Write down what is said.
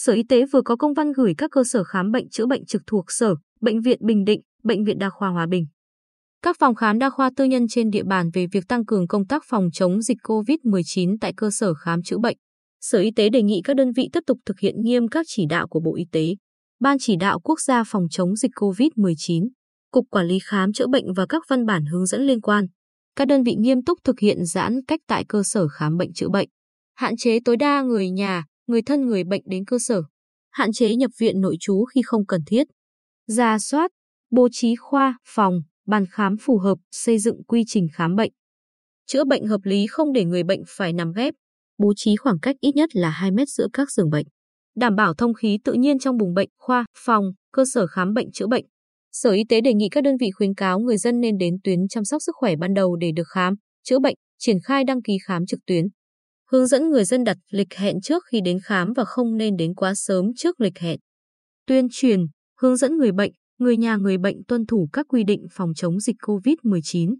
Sở Y tế vừa có công văn gửi các cơ sở khám bệnh chữa bệnh trực thuộc Sở, Bệnh viện Bình Định, Bệnh viện Đa khoa Hòa Bình. Các phòng khám đa khoa tư nhân trên địa bàn về việc tăng cường công tác phòng chống dịch COVID-19 tại cơ sở khám chữa bệnh. Sở Y tế đề nghị các đơn vị tiếp tục thực hiện nghiêm các chỉ đạo của Bộ Y tế, Ban chỉ đạo quốc gia phòng chống dịch COVID-19, Cục Quản lý khám chữa bệnh và các văn bản hướng dẫn liên quan. Các đơn vị nghiêm túc thực hiện giãn cách tại cơ sở khám bệnh chữa bệnh, hạn chế tối đa người nhà, người thân người bệnh đến cơ sở, hạn chế nhập viện nội trú khi không cần thiết. Ra soát, bố trí khoa, phòng, bàn khám phù hợp, xây dựng quy trình khám bệnh. Chữa bệnh hợp lý không để người bệnh phải nằm ghép, bố trí khoảng cách ít nhất là 2 mét giữa các giường bệnh. Đảm bảo thông khí tự nhiên trong bùng bệnh, khoa, phòng, cơ sở khám bệnh chữa bệnh. Sở Y tế đề nghị các đơn vị khuyến cáo người dân nên đến tuyến chăm sóc sức khỏe ban đầu để được khám, chữa bệnh, triển khai đăng ký khám trực tuyến. Hướng dẫn người dân đặt lịch hẹn trước khi đến khám và không nên đến quá sớm trước lịch hẹn. Tuyên truyền, hướng dẫn người bệnh, người nhà người bệnh tuân thủ các quy định phòng chống dịch COVID-19.